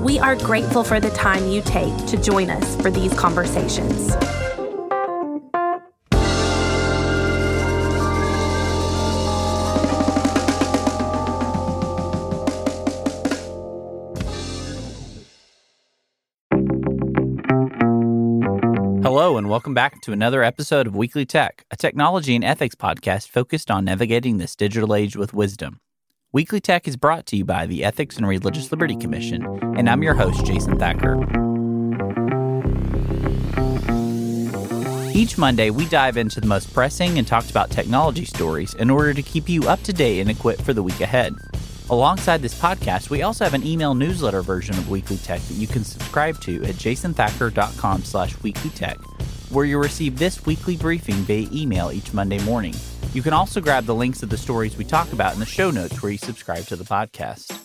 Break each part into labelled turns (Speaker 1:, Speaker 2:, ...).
Speaker 1: We are grateful for the time you take to join us for these conversations.
Speaker 2: Hello, and welcome back to another episode of Weekly Tech, a technology and ethics podcast focused on navigating this digital age with wisdom. Weekly Tech is brought to you by the Ethics and Religious Liberty Commission, and I'm your host, Jason Thacker. Each Monday, we dive into the most pressing and talked about technology stories in order to keep you up to date and equipped for the week ahead. Alongside this podcast, we also have an email newsletter version of Weekly Tech that you can subscribe to at jasonthacker.com slash weeklytech, where you'll receive this weekly briefing via email each Monday morning. You can also grab the links of the stories we talk about in the show notes where you subscribe to the podcast.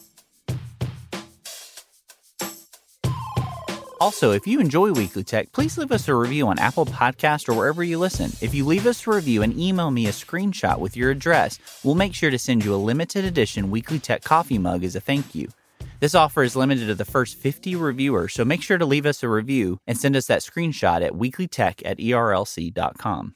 Speaker 2: Also, if you enjoy Weekly Tech, please leave us a review on Apple Podcast or wherever you listen. If you leave us a review and email me a screenshot with your address, we'll make sure to send you a limited edition Weekly Tech coffee mug as a thank you. This offer is limited to the first 50 reviewers, so make sure to leave us a review and send us that screenshot at weeklytech at erlc.com.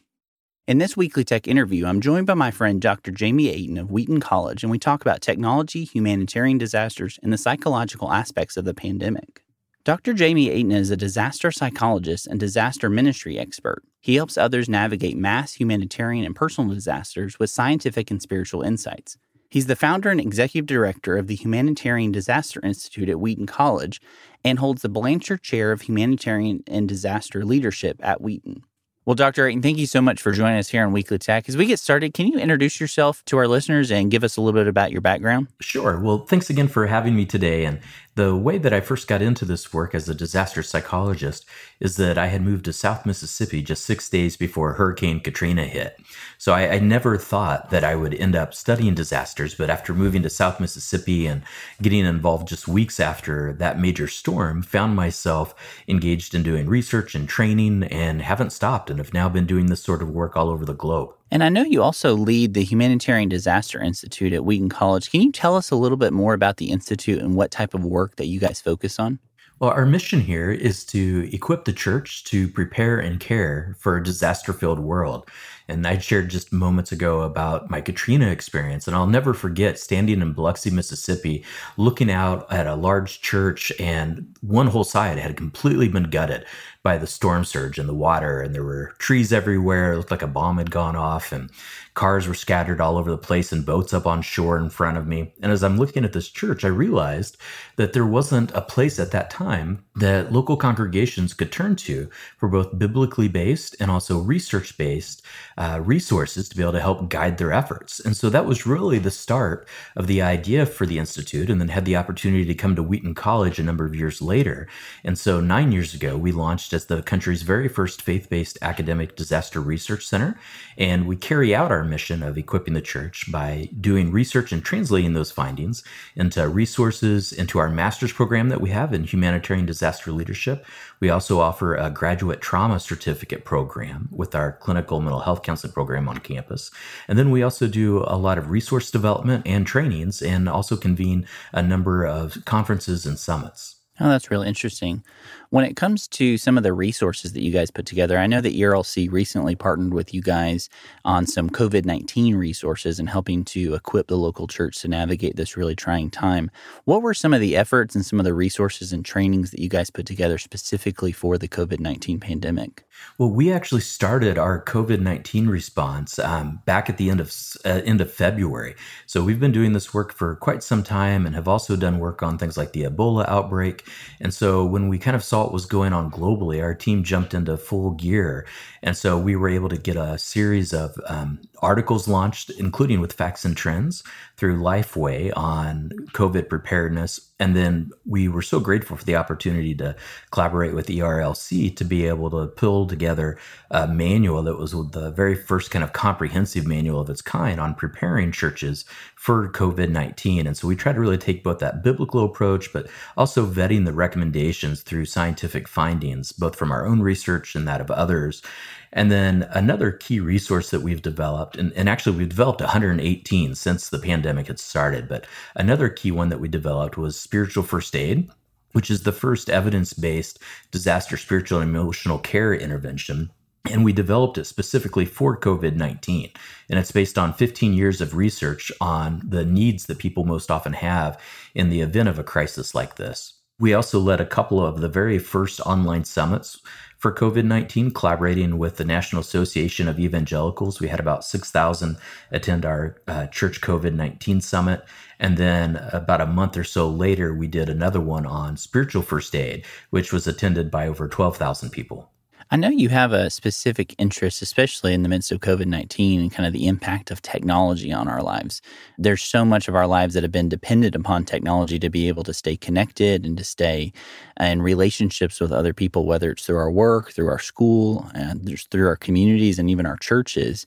Speaker 2: In this Weekly Tech interview, I'm joined by my friend Dr. Jamie Aten of Wheaton College, and we talk about technology, humanitarian disasters, and the psychological aspects of the pandemic. Dr. Jamie Aten is a disaster psychologist and disaster ministry expert. He helps others navigate mass humanitarian and personal disasters with scientific and spiritual insights. He's the founder and executive director of the Humanitarian Disaster Institute at Wheaton College and holds the Blanchard Chair of Humanitarian and Disaster Leadership at Wheaton. Well, Dr. Aten, thank you so much for joining us here on Weekly Tech. As we get started, can you introduce yourself to our listeners and give us a little bit about your background?
Speaker 3: Sure. Well, thanks again for having me today. And the way that I first got into this work as a disaster psychologist is that I had moved to South Mississippi just six days before Hurricane Katrina hit. So I, I, never thought that I would end up studying disasters, but after moving to South Mississippi and getting involved just weeks after that major storm, found myself engaged in doing research and training and haven't stopped and have now been doing this sort of work all over the globe.
Speaker 2: And I know you also lead the Humanitarian Disaster Institute at Wheaton College. Can you tell us a little bit more about the Institute and what type of work that you guys focus on?
Speaker 3: Well, our mission here is to equip the church to prepare and care for a disaster filled world. And I shared just moments ago about my Katrina experience. And I'll never forget standing in Biloxi, Mississippi, looking out at a large church, and one whole side had completely been gutted by the storm surge and the water. And there were trees everywhere. It looked like a bomb had gone off. And Cars were scattered all over the place and boats up on shore in front of me. And as I'm looking at this church, I realized that there wasn't a place at that time that local congregations could turn to for both biblically based and also research based uh, resources to be able to help guide their efforts. And so that was really the start of the idea for the Institute, and then had the opportunity to come to Wheaton College a number of years later. And so nine years ago, we launched as the country's very first faith based academic disaster research center. And we carry out our mission of equipping the church by doing research and translating those findings into resources, into our master's program that we have in humanitarian disaster leadership. We also offer a graduate trauma certificate program with our clinical mental health counseling program on campus. And then we also do a lot of resource development and trainings and also convene a number of conferences and summits.
Speaker 2: Oh, that's really interesting. When it comes to some of the resources that you guys put together, I know that ERLC recently partnered with you guys on some COVID 19 resources and helping to equip the local church to navigate this really trying time. What were some of the efforts and some of the resources and trainings that you guys put together specifically for the COVID 19 pandemic?
Speaker 3: Well, we actually started our COVID nineteen response um, back at the end of uh, end of February. So we've been doing this work for quite some time, and have also done work on things like the Ebola outbreak. And so when we kind of saw what was going on globally, our team jumped into full gear, and so we were able to get a series of um, articles launched, including with facts and trends through Lifeway on COVID preparedness. And then we were so grateful for the opportunity to collaborate with ERLC to be able to pull together a manual that was the very first kind of comprehensive manual of its kind on preparing churches for COVID 19. And so we try to really take both that biblical approach, but also vetting the recommendations through scientific findings, both from our own research and that of others. And then another key resource that we've developed, and, and, actually we've developed 118 since the pandemic had started, but another key one that we developed was spiritual first aid, which is the first evidence based disaster spiritual and emotional care intervention. And we developed it specifically for COVID 19. And it's based on 15 years of research on the needs that people most often have in the event of a crisis like this. We also led a couple of the very first online summits for COVID 19, collaborating with the National Association of Evangelicals. We had about 6,000 attend our uh, church COVID 19 summit. And then about a month or so later, we did another one on spiritual first aid, which was attended by over 12,000 people.
Speaker 2: I know you have a specific interest, especially in the midst of COVID 19 and kind of the impact of technology on our lives. There's so much of our lives that have been dependent upon technology to be able to stay connected and to stay in relationships with other people, whether it's through our work, through our school, and through our communities, and even our churches.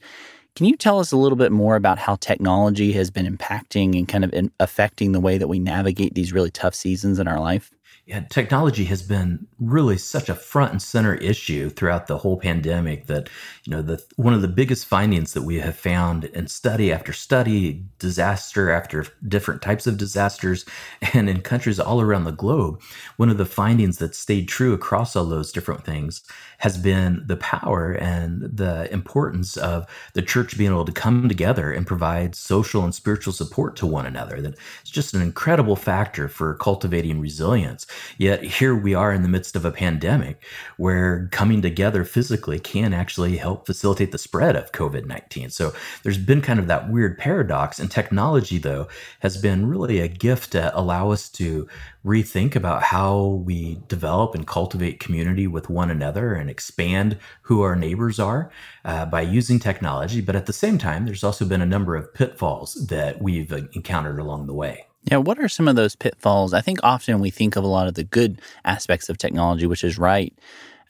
Speaker 2: Can you tell us a little bit more about how technology has been impacting and kind of affecting the way that we navigate these really tough seasons in our life?
Speaker 3: Yeah, technology has been really such a front and center issue throughout the whole pandemic that you know the one of the biggest findings that we have found in study after study, disaster after different types of disasters, and in countries all around the globe, one of the findings that stayed true across all those different things has been the power and the importance of the church being able to come together and provide social and spiritual support to one another. That it's just an incredible factor for cultivating resilience Yet here we are in the midst of a pandemic where coming together physically can actually help facilitate the spread of COVID 19. So there's been kind of that weird paradox. And technology, though, has been really a gift to allow us to rethink about how we develop and cultivate community with one another and expand who our neighbors are uh, by using technology. But at the same time, there's also been a number of pitfalls that we've encountered along the way.
Speaker 2: Yeah, what are some of those pitfalls? I think often we think of a lot of the good aspects of technology, which is right,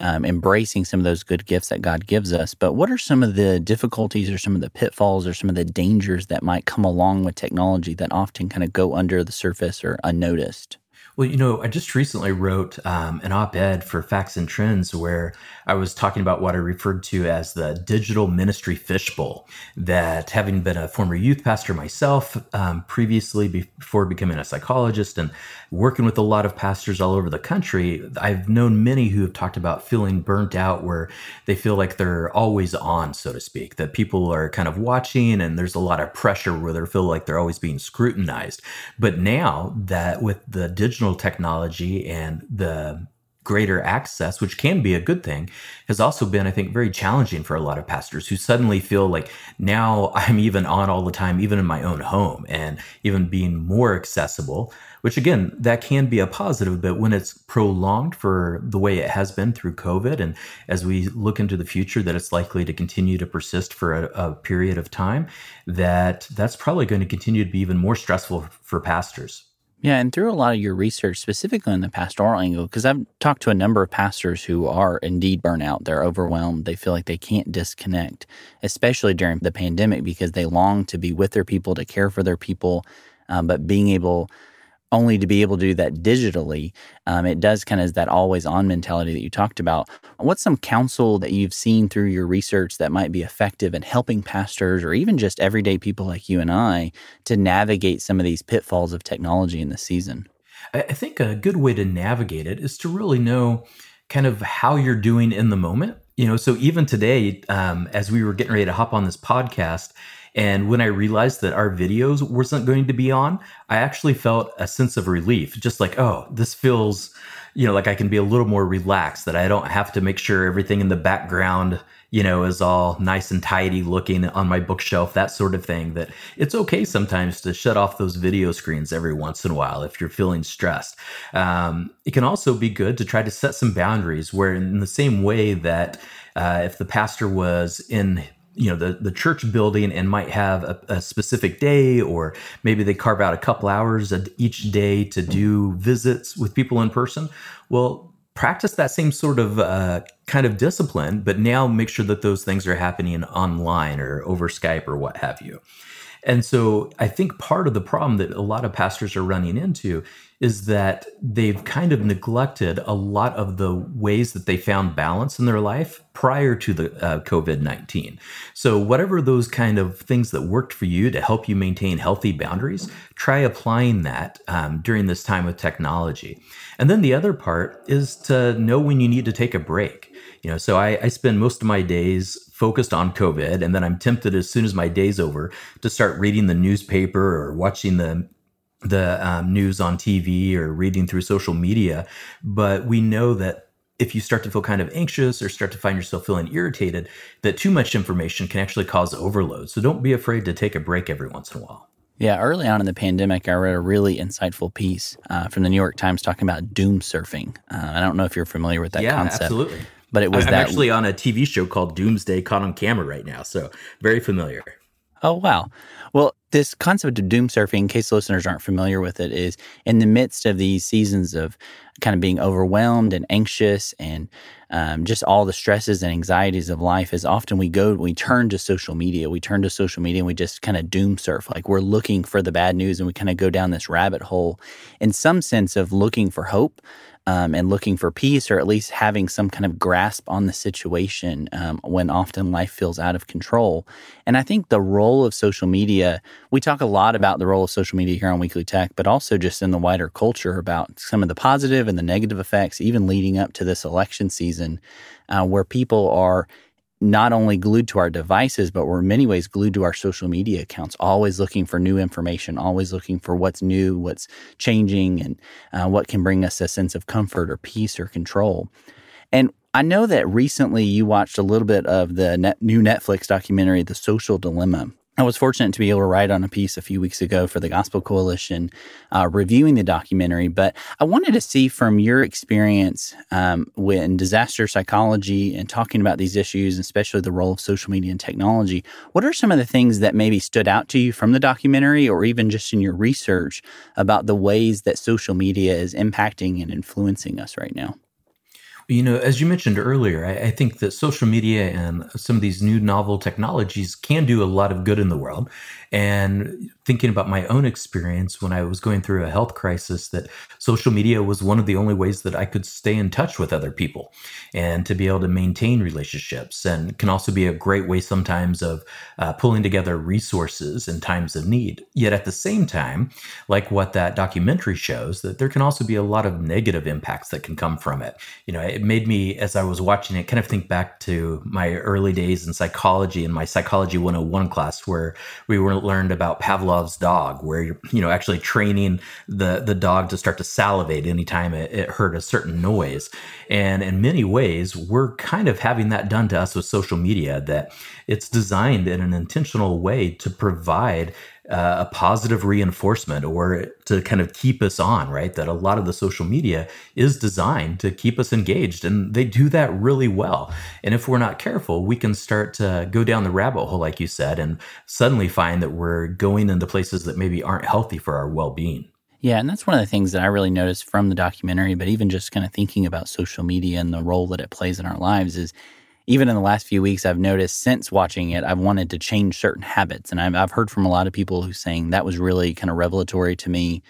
Speaker 2: um, embracing some of those good gifts that God gives us. But what are some of the difficulties or some of the pitfalls or some of the dangers that might come along with technology that often kind of go under the surface or unnoticed?
Speaker 3: Well, you know, I just recently wrote um, an op ed for Facts and Trends where I was talking about what I referred to as the digital ministry fishbowl. That having been a former youth pastor myself um, previously, before becoming a psychologist and working with a lot of pastors all over the country, I've known many who have talked about feeling burnt out where they feel like they're always on, so to speak, that people are kind of watching and there's a lot of pressure where they feel like they're always being scrutinized. But now that with the digital technology and the greater access, which can be a good thing, has also been, I think, very challenging for a lot of pastors who suddenly feel like now I'm even on all the time, even in my own home, and even being more accessible, which again, that can be a positive, but when it's prolonged for the way it has been through COVID, and as we look into the future, that it's likely to continue to persist for a, a period of time, that that's probably going to continue to be even more stressful for pastors.
Speaker 2: Yeah, and through a lot of your research, specifically on the pastoral angle, because I've talked to a number of pastors who are indeed burnout. They're overwhelmed. They feel like they can't disconnect, especially during the pandemic, because they long to be with their people, to care for their people. Um, but being able only to be able to do that digitally, um, it does kind of that always on mentality that you talked about. What's some counsel that you've seen through your research that might be effective in helping pastors or even just everyday people like you and I to navigate some of these pitfalls of technology in the season?
Speaker 3: I think a good way to navigate it is to really know kind of how you're doing in the moment. You know, so even today, um, as we were getting ready to hop on this podcast, and when I realized that our videos wasn't going to be on, I actually felt a sense of relief, just like, oh, this feels you know, like I can be a little more relaxed, that I don't have to make sure everything in the background, you know, is all nice and tidy looking on my bookshelf, that sort of thing. That it's okay sometimes to shut off those video screens every once in a while if you're feeling stressed. Um, it can also be good to try to set some boundaries where, in the same way that uh, if the pastor was in you know the the church building and might have a, a, specific day or maybe they carve out a couple hours each day to do visits with people in person. Well practice that same sort of uh, kind of discipline but now make sure that those things are happening online or over skype or what have you. And so I think part of the problem that a lot of pastors are running into is that they've kind of neglected a lot of the ways that they found balance in their life prior to the uh, COVID 19. So, whatever those kind of things that worked for you to help you maintain healthy boundaries, try applying that um, during this time of technology. And then the other part is to know when you need to take a break. You know, so I, I spend most of my days focused on COVID, and then I'm tempted as soon as my day's over to start reading the newspaper or watching the the um, news on TV or reading through social media. But we know that if you start to feel kind of anxious or start to find yourself feeling irritated, that too much information can actually cause overload. So don't be afraid to take a break every once in a while.
Speaker 2: Yeah, early on in the pandemic, I read a really insightful piece uh, from the New York Times talking about doom surfing. Uh, I don't know if you're familiar with that
Speaker 3: yeah,
Speaker 2: concept.
Speaker 3: absolutely.
Speaker 2: But it was
Speaker 3: I'm
Speaker 2: that
Speaker 3: actually on a TV show called Doomsday caught on camera right now, so very familiar.
Speaker 2: Oh wow! Well, this concept of doom surfing, in case listeners aren't familiar with it, is in the midst of these seasons of kind of being overwhelmed and anxious and um, just all the stresses and anxieties of life is often we go we turn to social media we turn to social media and we just kind of doom surf like we're looking for the bad news and we kind of go down this rabbit hole in some sense of looking for hope um, and looking for peace, or at least having some kind of grasp on the situation um, when often life feels out of control. And I think the role of social media, we talk a lot about the role of social media here on Weekly Tech, but also just in the wider culture about some of the positive and the negative effects, even leading up to this election season, uh, where people are not only glued to our devices, but we're in many ways glued to our social media accounts, always looking for new information, always looking for what's new, what's changing, and uh, what can bring us a sense of comfort or peace or control. And I know that recently you watched a little bit of the net, new Netflix documentary, The Social Dilemma. I was fortunate to be able to write on a piece a few weeks ago for the Gospel Coalition, uh, reviewing the documentary. But I wanted to see from your experience um, in disaster psychology and talking about these issues, especially the role of social media and technology, what are some of the things that maybe stood out to you from the documentary or even just in your research about the ways that social media is impacting and influencing us right now?
Speaker 3: You know, as you mentioned earlier, I, I, think that social media and some of these new novel technologies can do a lot of good in the world. And thinking about my own experience when I was going through a health crisis, that social media was one of the only ways that I could stay in touch with other people and to be able to maintain relationships, and can also be a great way sometimes of uh, pulling together resources in times of need. Yet at the same time, like what that documentary shows, that there can also be a lot of negative impacts that can come from it. You know, it made me, as I was watching it, kind of think back to my early days in psychology and my psychology 101 class, where we were learned about Pavlov's dog, where you're, you know, actually training the the dog to start to salivate anytime it, it heard a certain noise. And in many ways, we're kind of having that done to us with social media. That it's designed in an intentional way to provide uh, a positive reinforcement or to kind of keep us on, right? That a lot of the social media is designed to keep us engaged and they do that really well. And if we're not careful, we can start to go down the rabbit hole, like you said, and suddenly find that we're going into places that maybe aren't healthy for our well being.
Speaker 2: Yeah, and that's one of the things that I really noticed from the documentary, but even just kind of thinking about social media and the role that it plays in our lives is even in the last few weeks, I've noticed since watching it, I've wanted to change certain habits. And I've, I've heard from a lot of people who saying that was really kind of revelatory to me,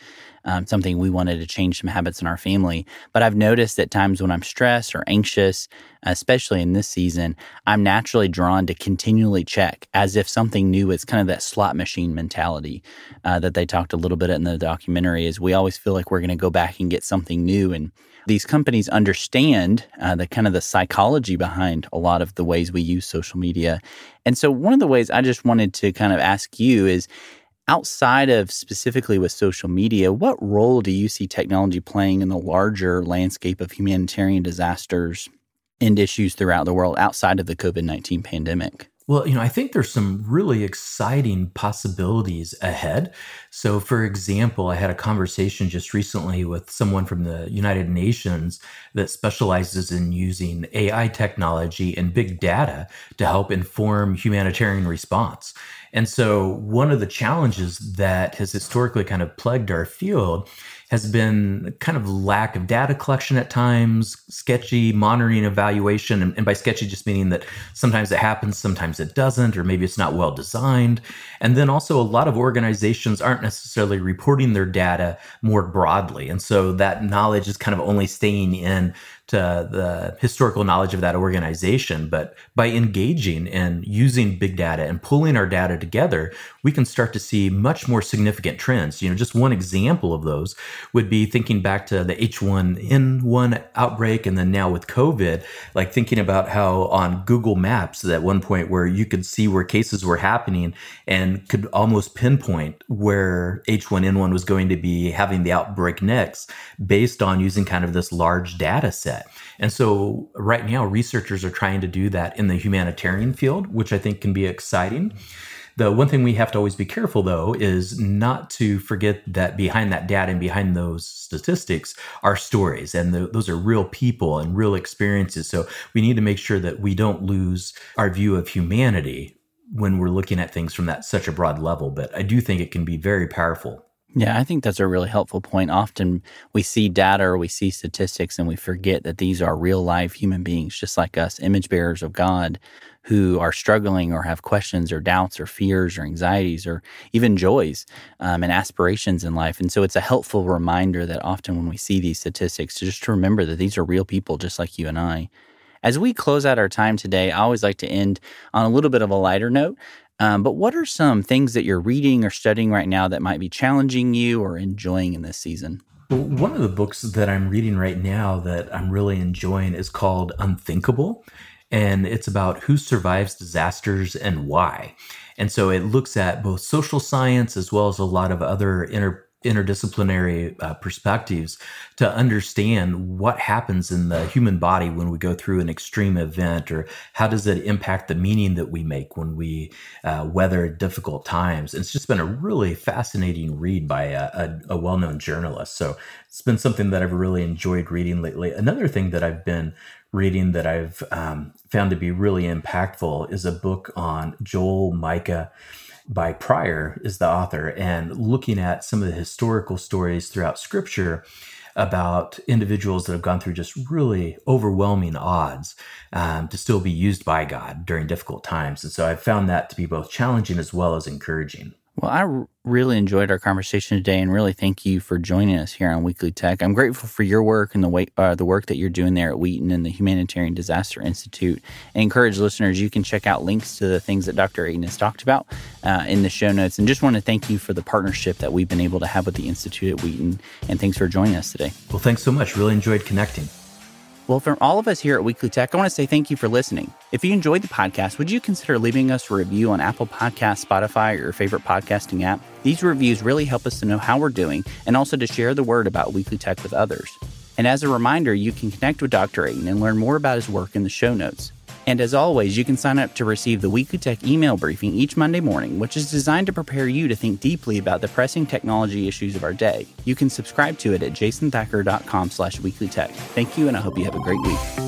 Speaker 2: um, something we wanted to change some habits in our family. But I've noticed that times when I'm stressed or anxious, especially in this season, I'm naturally drawn to continually check as if something new is kind of that slot machine mentality uh, that they talked a little bit in the documentary is we always feel like we're going to go back and get something new. And these companies understand uh, the kind of the psychology behind a lot of the ways we use social media. And so, one of the ways I just wanted to kind of ask you is outside of specifically with social media, what role do you see technology playing in the larger landscape of humanitarian disasters and issues throughout the world outside of the COVID 19 pandemic?
Speaker 3: Well, you know, I think there's some really exciting possibilities ahead. So, for example, I had a conversation just recently with someone from the United Nations that specializes in using AI technology and big data to help inform humanitarian response. And so, one of the challenges that has historically kind of plagued our field has been kind of lack of data collection at times, sketchy monitoring evaluation. And, and, by sketchy, just meaning that sometimes it happens, sometimes it doesn't, or maybe it's not well designed. And then also, a lot of organizations aren't necessarily reporting their data more broadly. And so that knowledge is kind of only staying in to the historical knowledge of that organization. But by engaging and using big data and pulling our data together, we can start to see much more significant trends. You know, just one example of those would be thinking back to the H1N1 outbreak and then now with COVID, like thinking about how on Google Maps at one point where you could see where cases were happening and could almost pinpoint where H1N1 was going to be having the outbreak next based on using kind of this large data set. And so right now, researchers are trying to do that in the humanitarian field, which I think can be exciting. The one thing we have to always be careful, though, is not to forget that behind that data and behind those statistics are stories, and the, those are real people and real experiences. So we need to make sure that we don't lose our view of humanity when we're looking at things from that such a broad level. But I do think it can be very powerful.
Speaker 2: Yeah, I think that's a really helpful point. Often we see data or we see statistics and we forget that these are real life human beings, just like us, image bearers of God, who are struggling or have questions or doubts or fears or anxieties or even joys um, and aspirations in life. And so it's a helpful reminder that often when we see these statistics, just to remember that these are real people just like you and I. As we close out our time today, I always like to end on a little bit of a lighter note. Um, but what are some things that you're reading or studying right now that might be challenging you or enjoying in this season?
Speaker 3: One of the books that I'm reading right now that I'm really enjoying is called Unthinkable. And it's about who survives disasters and why. And so it looks at both social science as well as a lot of other inter interdisciplinary uh, perspectives to understand what happens in the human body when we go through an extreme event or how does it impact the meaning that we make when we uh, weather difficult times. It's just been a really fascinating read by a, a, a well-known journalist. So it's been something that i've really enjoyed reading lately. Another thing that i've been reading that i've um, found to be really impactful is a book on joel micah by Prior is the author, and looking at some of the historical stories throughout Scripture about individuals that have gone through just really overwhelming odds um, to still be used by God during difficult times. And so I've found that to be both challenging as well as encouraging.
Speaker 2: Well, I really enjoyed our conversation today, and really thank you for joining us here on Weekly Tech. I'm grateful for your work and the way, uh, the work that you're doing there at Wheaton and the Humanitarian Disaster Institute. And encourage listeners, you can check out links to the things that Dr. Aten has talked about uh, in the show notes. And just want to thank you for the partnership that we've been able to have with the Institute at Wheaton. And thanks for joining us today.
Speaker 3: Well, thanks so much. Really enjoyed connecting.
Speaker 2: Well, from all of us here at Weekly Tech, I want to say thank you for listening. If you enjoyed the podcast, would you consider leaving us a review on Apple Podcasts, Spotify, or your favorite podcasting app? These reviews really help us to know how we're doing and also to share the word about Weekly Tech with others. And as a reminder, you can connect with Dr. Aten and learn more about his work in the show notes. And as always, you can sign up to receive the Weekly Tech email briefing each Monday morning, which is designed to prepare you to think deeply about the pressing technology issues of our day. You can subscribe to it at jasonthacker.com slash weeklytech. Thank you, and I hope you have a great week.